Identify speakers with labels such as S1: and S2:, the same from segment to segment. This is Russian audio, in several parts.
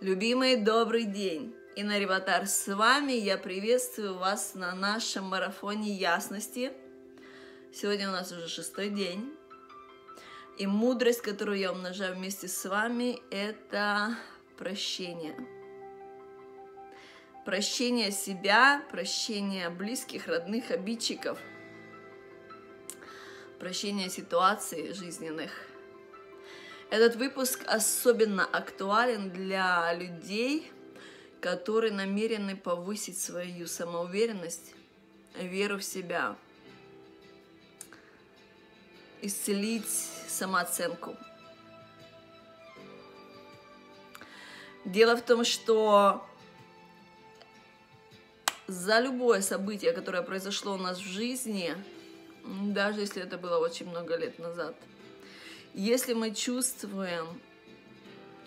S1: Любимый, добрый день! Инна Риватар с вами. Я приветствую вас на нашем марафоне ясности. Сегодня у нас уже шестой день. И мудрость, которую я умножаю вместе с вами, это прощение. Прощение себя, прощение близких, родных, обидчиков, прощение ситуаций жизненных – этот выпуск особенно актуален для людей, которые намерены повысить свою самоуверенность, веру в себя, исцелить самооценку. Дело в том, что за любое событие, которое произошло у нас в жизни, даже если это было очень много лет назад – если мы чувствуем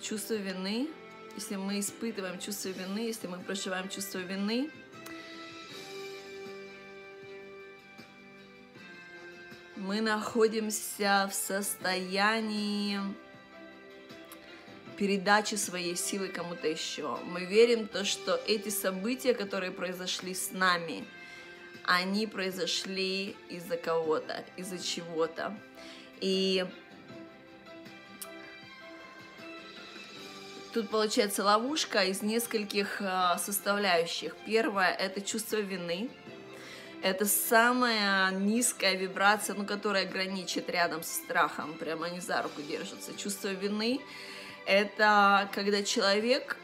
S1: чувство вины, если мы испытываем чувство вины, если мы проживаем чувство вины, мы находимся в состоянии передачи своей силы кому-то еще. Мы верим в то, что эти события, которые произошли с нами, они произошли из-за кого-то, из-за чего-то. И Тут получается ловушка из нескольких а, составляющих. Первое – это чувство вины. Это самая низкая вибрация, ну, которая граничит рядом со страхом, прямо они за руку держатся. Чувство вины – это когда человек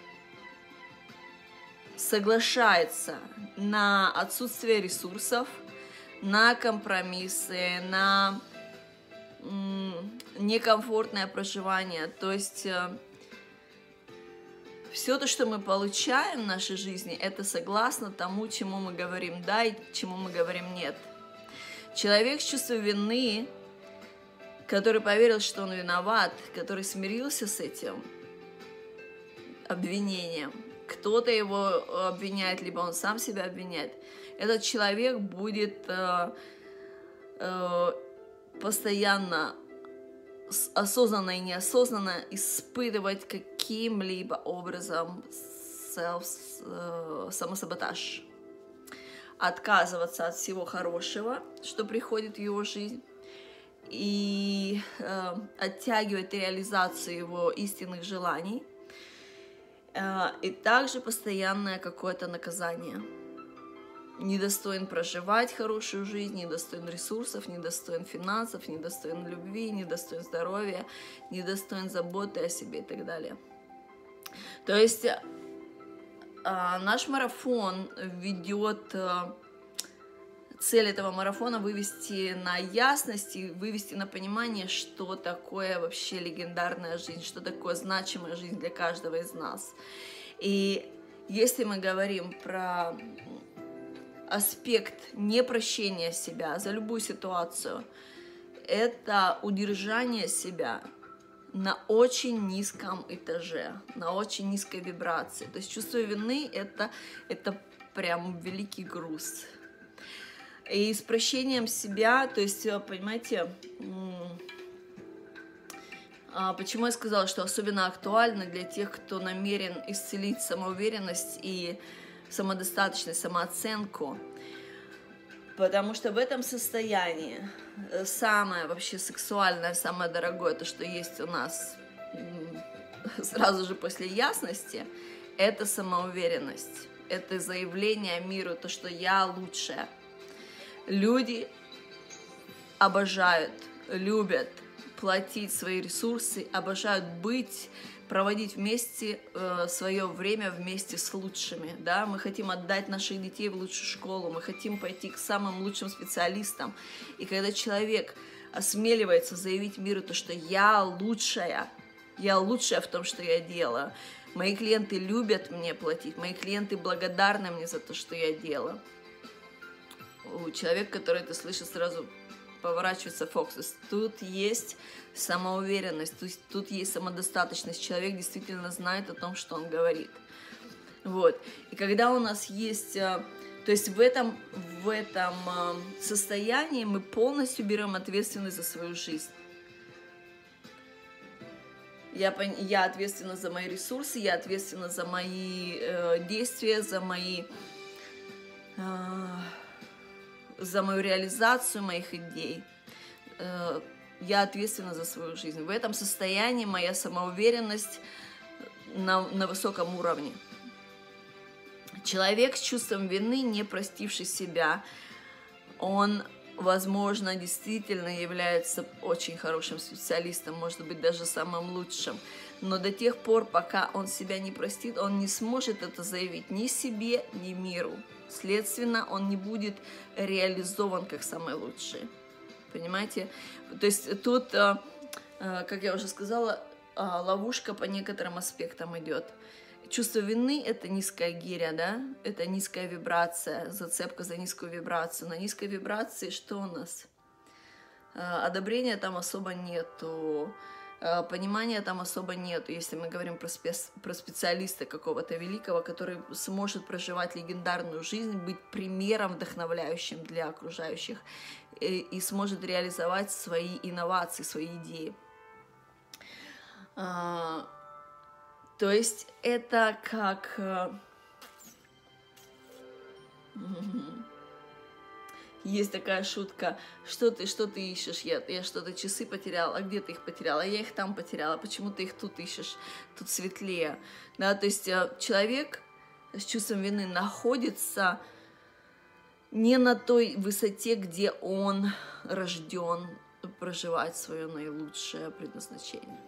S1: соглашается на отсутствие ресурсов, на компромиссы, на некомфортное проживание. То есть э, все то, что мы получаем в нашей жизни, это согласно тому, чему мы говорим «да» и чему мы говорим «нет». Человек с чувством вины, который поверил, что он виноват, который смирился с этим обвинением, кто-то его обвиняет, либо он сам себя обвиняет, этот человек будет э, э, постоянно осознанно и неосознанно испытывать каким-либо образом self, э, самосаботаж. Отказываться от всего хорошего, что приходит в его жизнь, и э, оттягивать реализацию его истинных желаний, э, и также постоянное какое-то наказание – недостоин проживать хорошую жизнь, недостоин ресурсов, недостоин финансов, недостоин любви, недостоин здоровья, недостоин заботы о себе и так далее. То есть а, наш марафон ведет а, цель этого марафона вывести на ясность и вывести на понимание, что такое вообще легендарная жизнь, что такое значимая жизнь для каждого из нас. И если мы говорим про аспект непрощения себя за любую ситуацию – это удержание себя на очень низком этаже, на очень низкой вибрации. То есть чувство вины это, это прям великий груз. И с прощением себя, то есть, понимаете, а почему я сказала, что особенно актуально для тех, кто намерен исцелить самоуверенность и самодостаточность, самооценку. Потому что в этом состоянии э, самое вообще сексуальное, самое дорогое, то, что есть у нас сразу же после ясности, это самоуверенность. Это заявление миру, то, что я лучшая. Люди обожают, любят платить свои ресурсы, обожают быть проводить вместе э, свое время вместе с лучшими, да, мы хотим отдать наших детей в лучшую школу, мы хотим пойти к самым лучшим специалистам, и когда человек осмеливается заявить миру то, что я лучшая, я лучшая в том, что я делаю, мои клиенты любят мне платить, мои клиенты благодарны мне за то, что я делаю, у человека, который это слышит, сразу поворачивается фокус. Тут есть самоуверенность, тут, тут есть самодостаточность. Человек действительно знает о том, что он говорит. Вот. И когда у нас есть... Э, то есть в этом, в этом э, состоянии мы полностью берем ответственность за свою жизнь. Я, я ответственна за мои ресурсы, я ответственна за мои э, действия, за мои... Э, за мою реализацию моих идей. Э, я ответственна за свою жизнь. В этом состоянии моя самоуверенность на, на высоком уровне. Человек с чувством вины, не простивший себя, он, возможно, действительно является очень хорошим специалистом, может быть, даже самым лучшим. Но до тех пор, пока он себя не простит, он не сможет это заявить ни себе, ни миру. Следственно, он не будет реализован как самый лучший. Понимаете? То есть тут, э, э, как я уже сказала, э, ловушка по некоторым аспектам идет. Чувство вины – это низкая гиря, да? Это низкая вибрация, зацепка за низкую вибрацию. На низкой вибрации что у нас? Одобрения там особо нету, понимания там особо нету, если мы говорим про, спец... про специалиста какого-то великого, который сможет проживать легендарную жизнь, быть примером вдохновляющим для окружающих и, и сможет реализовать свои инновации, свои идеи. А, то есть это как... Э, есть такая шутка, что ты, что ты ищешь? Я, я что-то часы потеряла, а где ты их потеряла? Я их там потеряла, почему ты их тут ищешь? Тут светлее. Да, то есть э, человек с чувством вины находится не на той высоте, где он рожден проживать свое наилучшее предназначение.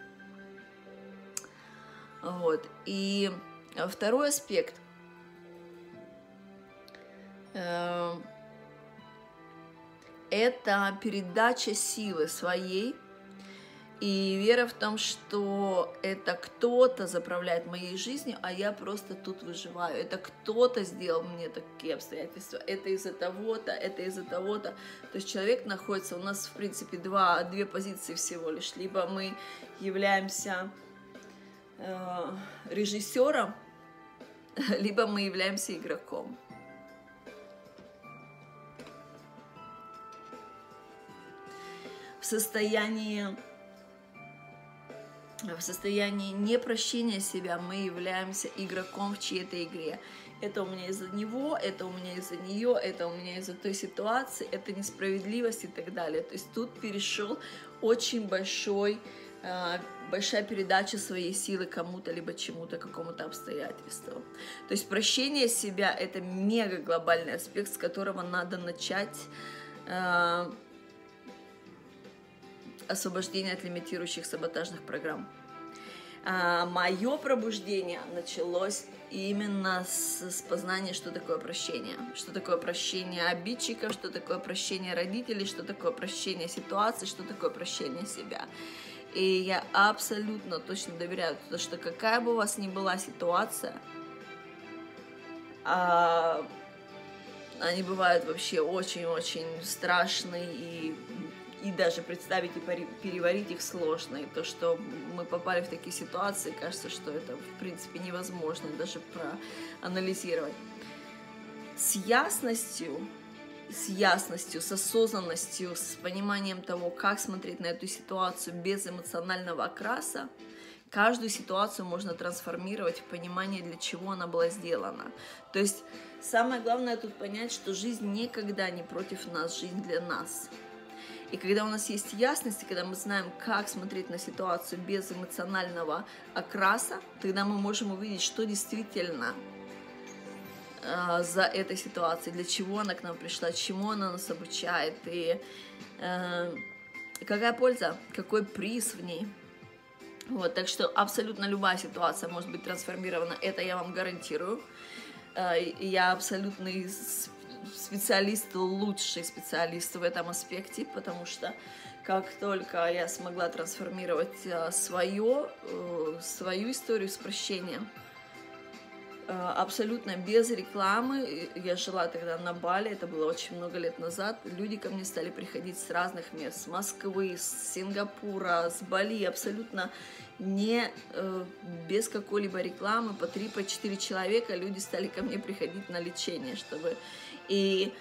S1: Вот. И второй аспект э, это передача силы своей и вера в том, что это кто-то заправляет моей жизнью, а я просто тут выживаю. Это кто-то сделал мне такие обстоятельства. Это из-за того-то, это из-за того-то. То есть человек находится, у нас, в принципе, два, две позиции всего лишь. Либо мы являемся э, режиссером, либо мы являемся игроком. В состоянии в состоянии непрощения себя мы являемся игроком в чьей-то игре. Это у меня из-за него, это у меня из-за нее, это у меня из-за той ситуации, это несправедливость и так далее. То есть тут перешел очень большой, э, большая передача своей силы кому-то, либо чему-то, какому-то обстоятельству. То есть прощение себя – это мега глобальный аспект, с которого надо начать э, освобождение от лимитирующих саботажных программ. А, мое пробуждение началось именно с, с познания, что такое прощение. Что такое прощение обидчиков, что такое прощение родителей, что такое прощение ситуации, что такое прощение себя. И я абсолютно точно доверяю, что какая бы у вас ни была ситуация, а, они бывают вообще очень-очень страшные и и даже представить и переварить их сложно. И то, что мы попали в такие ситуации, кажется, что это, в принципе, невозможно даже проанализировать. С ясностью, с ясностью, с осознанностью, с пониманием того, как смотреть на эту ситуацию без эмоционального окраса, каждую ситуацию можно трансформировать в понимание, для чего она была сделана. То есть самое главное тут понять, что жизнь никогда не против нас, жизнь для нас. И когда у нас есть ясность, и когда мы знаем, как смотреть на ситуацию без эмоционального окраса, тогда мы можем увидеть, что действительно э, за этой ситуацией, для чего она к нам пришла, чему она нас обучает, и э, какая польза, какой приз в ней. Вот, так что абсолютно любая ситуация может быть трансформирована, это я вам гарантирую. Э, я абсолютный специалист, лучший специалист в этом аспекте, потому что как только я смогла трансформировать э, свое, э, свою историю с прощением, э, абсолютно без рекламы. Я жила тогда на Бали, это было очень много лет назад. Люди ко мне стали приходить с разных мест, с Москвы, с Сингапура, с Бали, абсолютно не без какой-либо рекламы, по 3-4 по человека люди стали ко мне приходить на лечение, чтобы и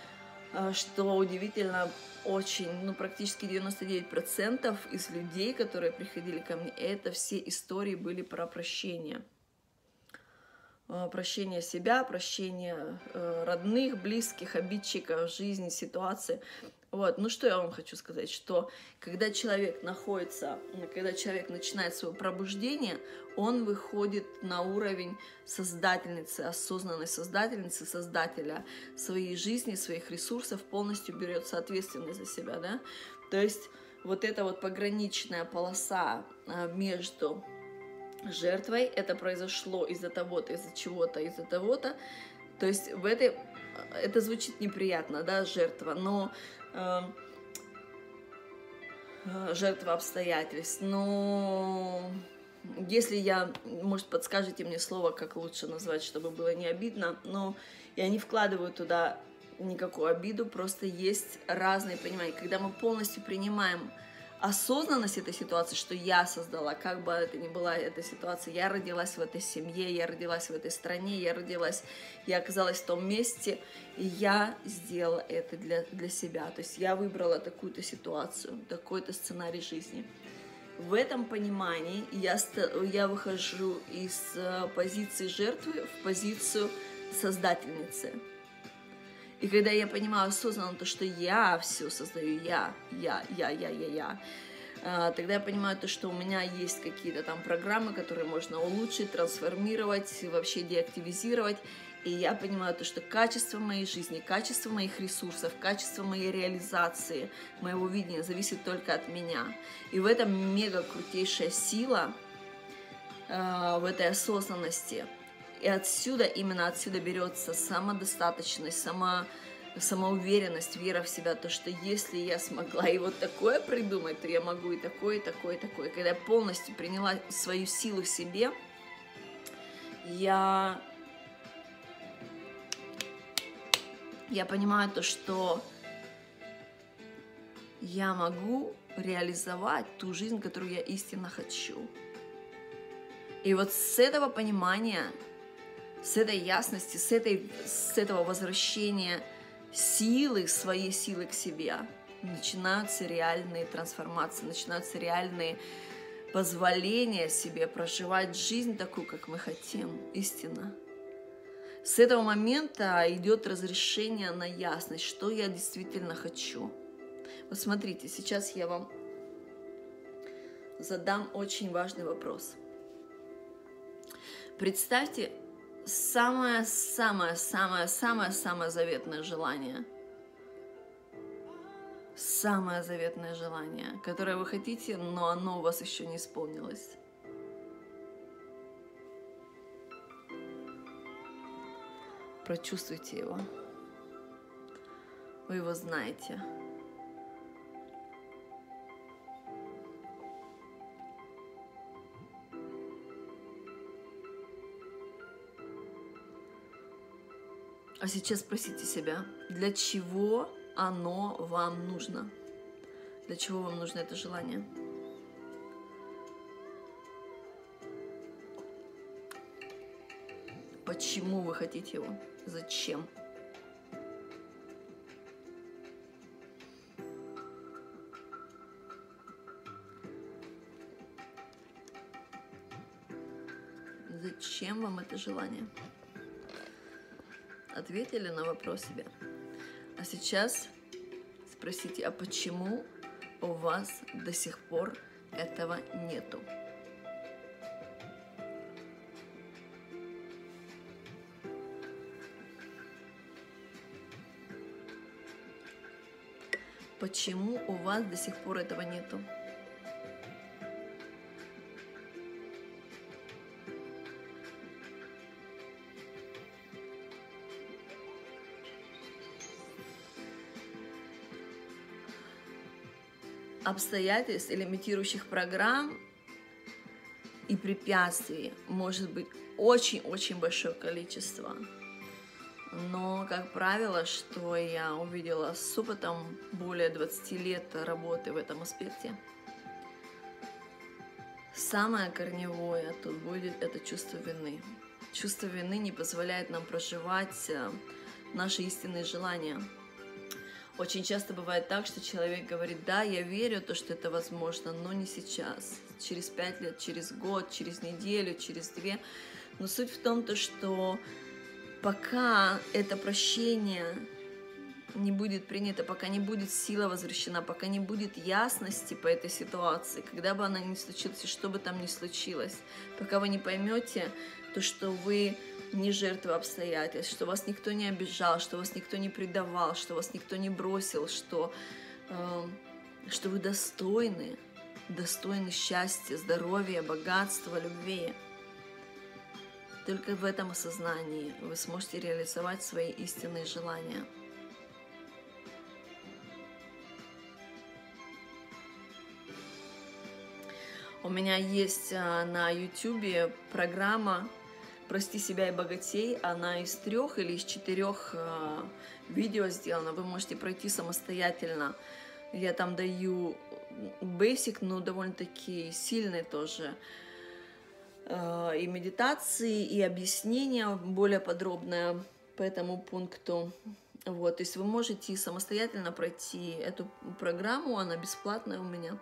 S1: А, что удивительно, очень, ну, практически 99% из людей, которые приходили ко мне, это все истории были про прощение. А, прощение себя, прощение э, родных, близких, обидчиков, жизни, ситуации. Вот, ну что я вам хочу сказать, что когда человек находится, когда человек начинает свое пробуждение, он выходит на уровень создательницы, осознанной создательницы, создателя своей жизни, своих ресурсов, полностью берет ответственность за себя, да. То есть вот эта вот пограничная полоса а, между жертвой, это произошло из-за того-то, из-за чего-то, из-за того-то, то есть в этой это звучит неприятно, да, жертва, но Эм, э, жертва обстоятельств. Но если я, может, подскажете мне слово, как лучше назвать, чтобы было не обидно, но я не вкладываю туда никакую обиду, просто есть разные понимания. Когда мы полностью принимаем осознанность этой ситуации, что я создала, как бы это ни была эта ситуация, я родилась в этой семье, я родилась в этой стране, я родилась, я оказалась в том месте, и я сделала это для, для себя. То есть я выбрала такую-то ситуацию, такой-то сценарий жизни. В этом понимании я, я выхожу из э, позиции жертвы в позицию создательницы. И когда я понимаю осознанно то, что я все создаю, я, я, я, я, я, я, а, тогда я понимаю то, что у меня есть какие-то там программы, которые можно улучшить, трансформировать, вообще деактивизировать. И я понимаю то, что качество моей жизни, качество моих ресурсов, качество моей реализации, моего видения зависит только от меня. И в этом мега крутейшая сила, э, в этой осознанности – и отсюда, именно отсюда берется самодостаточность, сама, самоуверенность, вера в себя, то, что если я смогла и вот такое придумать, то я могу и такое, и такое, и такое. Когда я полностью приняла свою силу в себе, я, я понимаю то, что я могу реализовать ту жизнь, которую я истинно хочу. И вот с этого понимания с этой ясности, с, этой, с этого возвращения силы, своей силы к себе, начинаются реальные трансформации, начинаются реальные позволения себе проживать жизнь такую, как мы хотим, истинно. С этого момента идет разрешение на ясность, что я действительно хочу. Вот смотрите, сейчас я вам задам очень важный вопрос. Представьте, самое-самое-самое-самое-самое заветное желание. Самое заветное желание, которое вы хотите, но оно у вас еще не исполнилось. Прочувствуйте его. Вы его знаете. А сейчас спросите себя, для чего оно вам нужно? Для чего вам нужно это желание? Почему вы хотите его? Зачем? Зачем вам это желание? Ответили на вопрос себе. А сейчас спросите, а почему у вас до сих пор этого нету? Почему у вас до сих пор этого нету? Обстоятельств или имитирующих программ и препятствий может быть очень-очень большое количество. Но, как правило, что я увидела с опытом более 20 лет работы в этом аспекте, самое корневое тут будет это чувство вины. Чувство вины не позволяет нам проживать э, наши истинные желания – Очень часто бывает так, что человек говорит, да, я верю, то, что это возможно, но не сейчас. Через пять лет, через год, через неделю, через две. Но суть в том, то, что пока это прощение не будет принято, пока не будет сила возвращена, пока не будет ясности по этой ситуации, когда бы она ни случилась и что бы там ни случилось, пока вы не поймете то, что вы не жертва обстоятельств, что вас никто не обижал, что вас никто не предавал, что вас никто не бросил, что, э, что вы достойны, достойны счастья, здоровья, богатства, любви. Только в этом осознании вы сможете реализовать свои истинные желания. У меня есть а, на YouTube программа «Прости себя и богатей». Она из трех или из четырех а, видео сделана. Вы можете пройти самостоятельно. Я там даю basic, но довольно-таки сильный тоже а, и медитации, и объяснения более подробное по этому пункту. Вот, то есть вы можете самостоятельно пройти эту программу, она бесплатная у меня.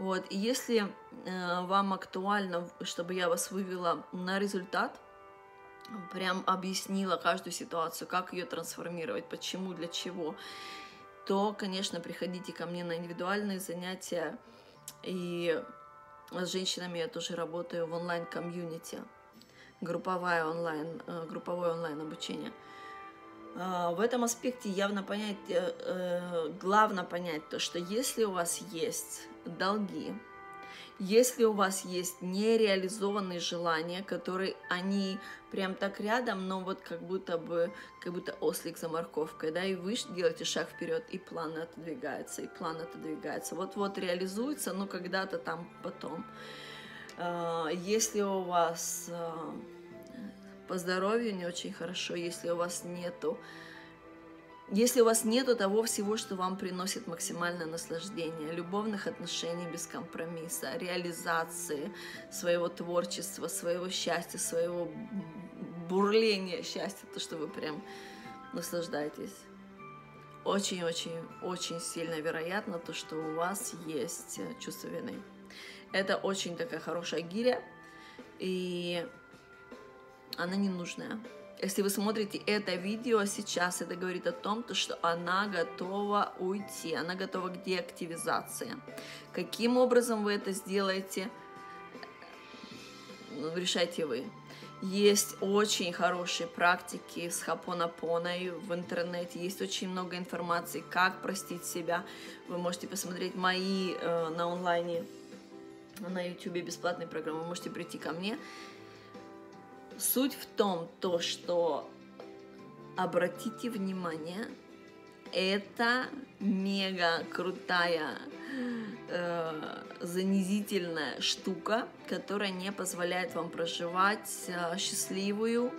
S1: Вот, и если э, вам актуально, чтобы я вас вывела на результат, прям объяснила каждую ситуацию, как ее трансформировать, почему, для чего, то, конечно, приходите ко мне на индивидуальные занятия. И с женщинами я тоже работаю в онлайн-комьюнити, групповое онлайн, э, групповое онлайн обучение – а, в этом аспекте явно понять, э, э, главное понять то, что если у вас есть долги, если у вас есть нереализованные желания, которые они прям так рядом, но вот как будто бы, как будто ослик за морковкой, да, и вы делаете шаг вперед, и план отодвигается, и план отодвигается. Вот-вот реализуется, но когда-то там потом. А, если у вас а, по здоровью не очень хорошо, если у вас нету если у вас нету того всего, что вам приносит максимальное наслаждение, любовных отношений без компромисса, реализации своего творчества, своего счастья, своего бурления счастья, то, что вы прям наслаждаетесь. Очень-очень-очень сильно вероятно то, что у вас есть чувство вины. Это очень такая хорошая гиря, и она ненужная. Если вы смотрите это видео сейчас, это говорит о том, то, что она готова уйти, она готова к деактивизации. Каким образом вы это сделаете, ну, решайте вы. Есть очень хорошие практики с хапонапоной в интернете, есть очень много информации, как простить себя. Вы можете посмотреть мои э, на онлайне, на YouTube бесплатные программы, вы можете прийти ко мне Суть в том, то, что обратите внимание, это мега крутая э, занизительная штука, которая не позволяет вам проживать э, счастливую,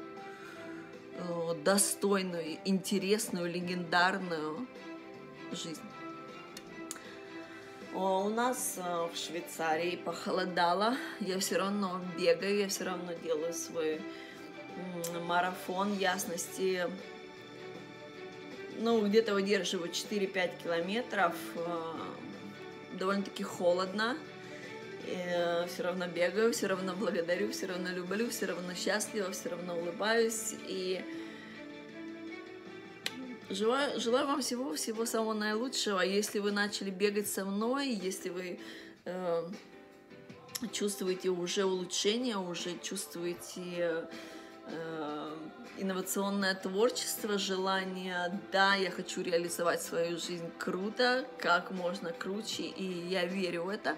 S1: э, достойную, интересную, легендарную жизнь. У нас э, в Швейцарии похолодало, я все равно бегаю, я все равно делаю свой марафон ясности. Ну, где-то выдерживаю 4-5 километров, э, довольно-таки холодно. И э, все равно бегаю, все равно благодарю, все равно люблю, все равно счастлива, все равно улыбаюсь. И Желаю, желаю вам всего-всего самого наилучшего. Если вы начали бегать со мной, если вы э, чувствуете уже улучшение, уже чувствуете э, инновационное творчество, желание, да, я хочу реализовать свою жизнь круто, как можно круче, и я верю в это.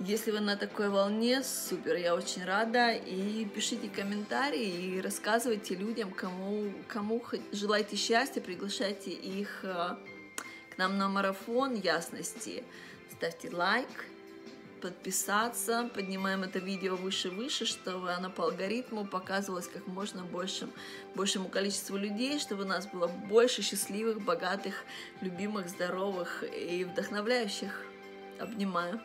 S1: Если вы на такой волне, супер, я очень рада. И пишите комментарии и рассказывайте людям, кому, кому желаете счастья, приглашайте их э, к нам на марафон ясности. Ставьте лайк, подписаться, поднимаем это видео выше-выше, чтобы оно по алгоритму показывалось как можно большим, большему количеству людей, чтобы у нас было больше счастливых, богатых, любимых, здоровых и вдохновляющих. Обнимаю.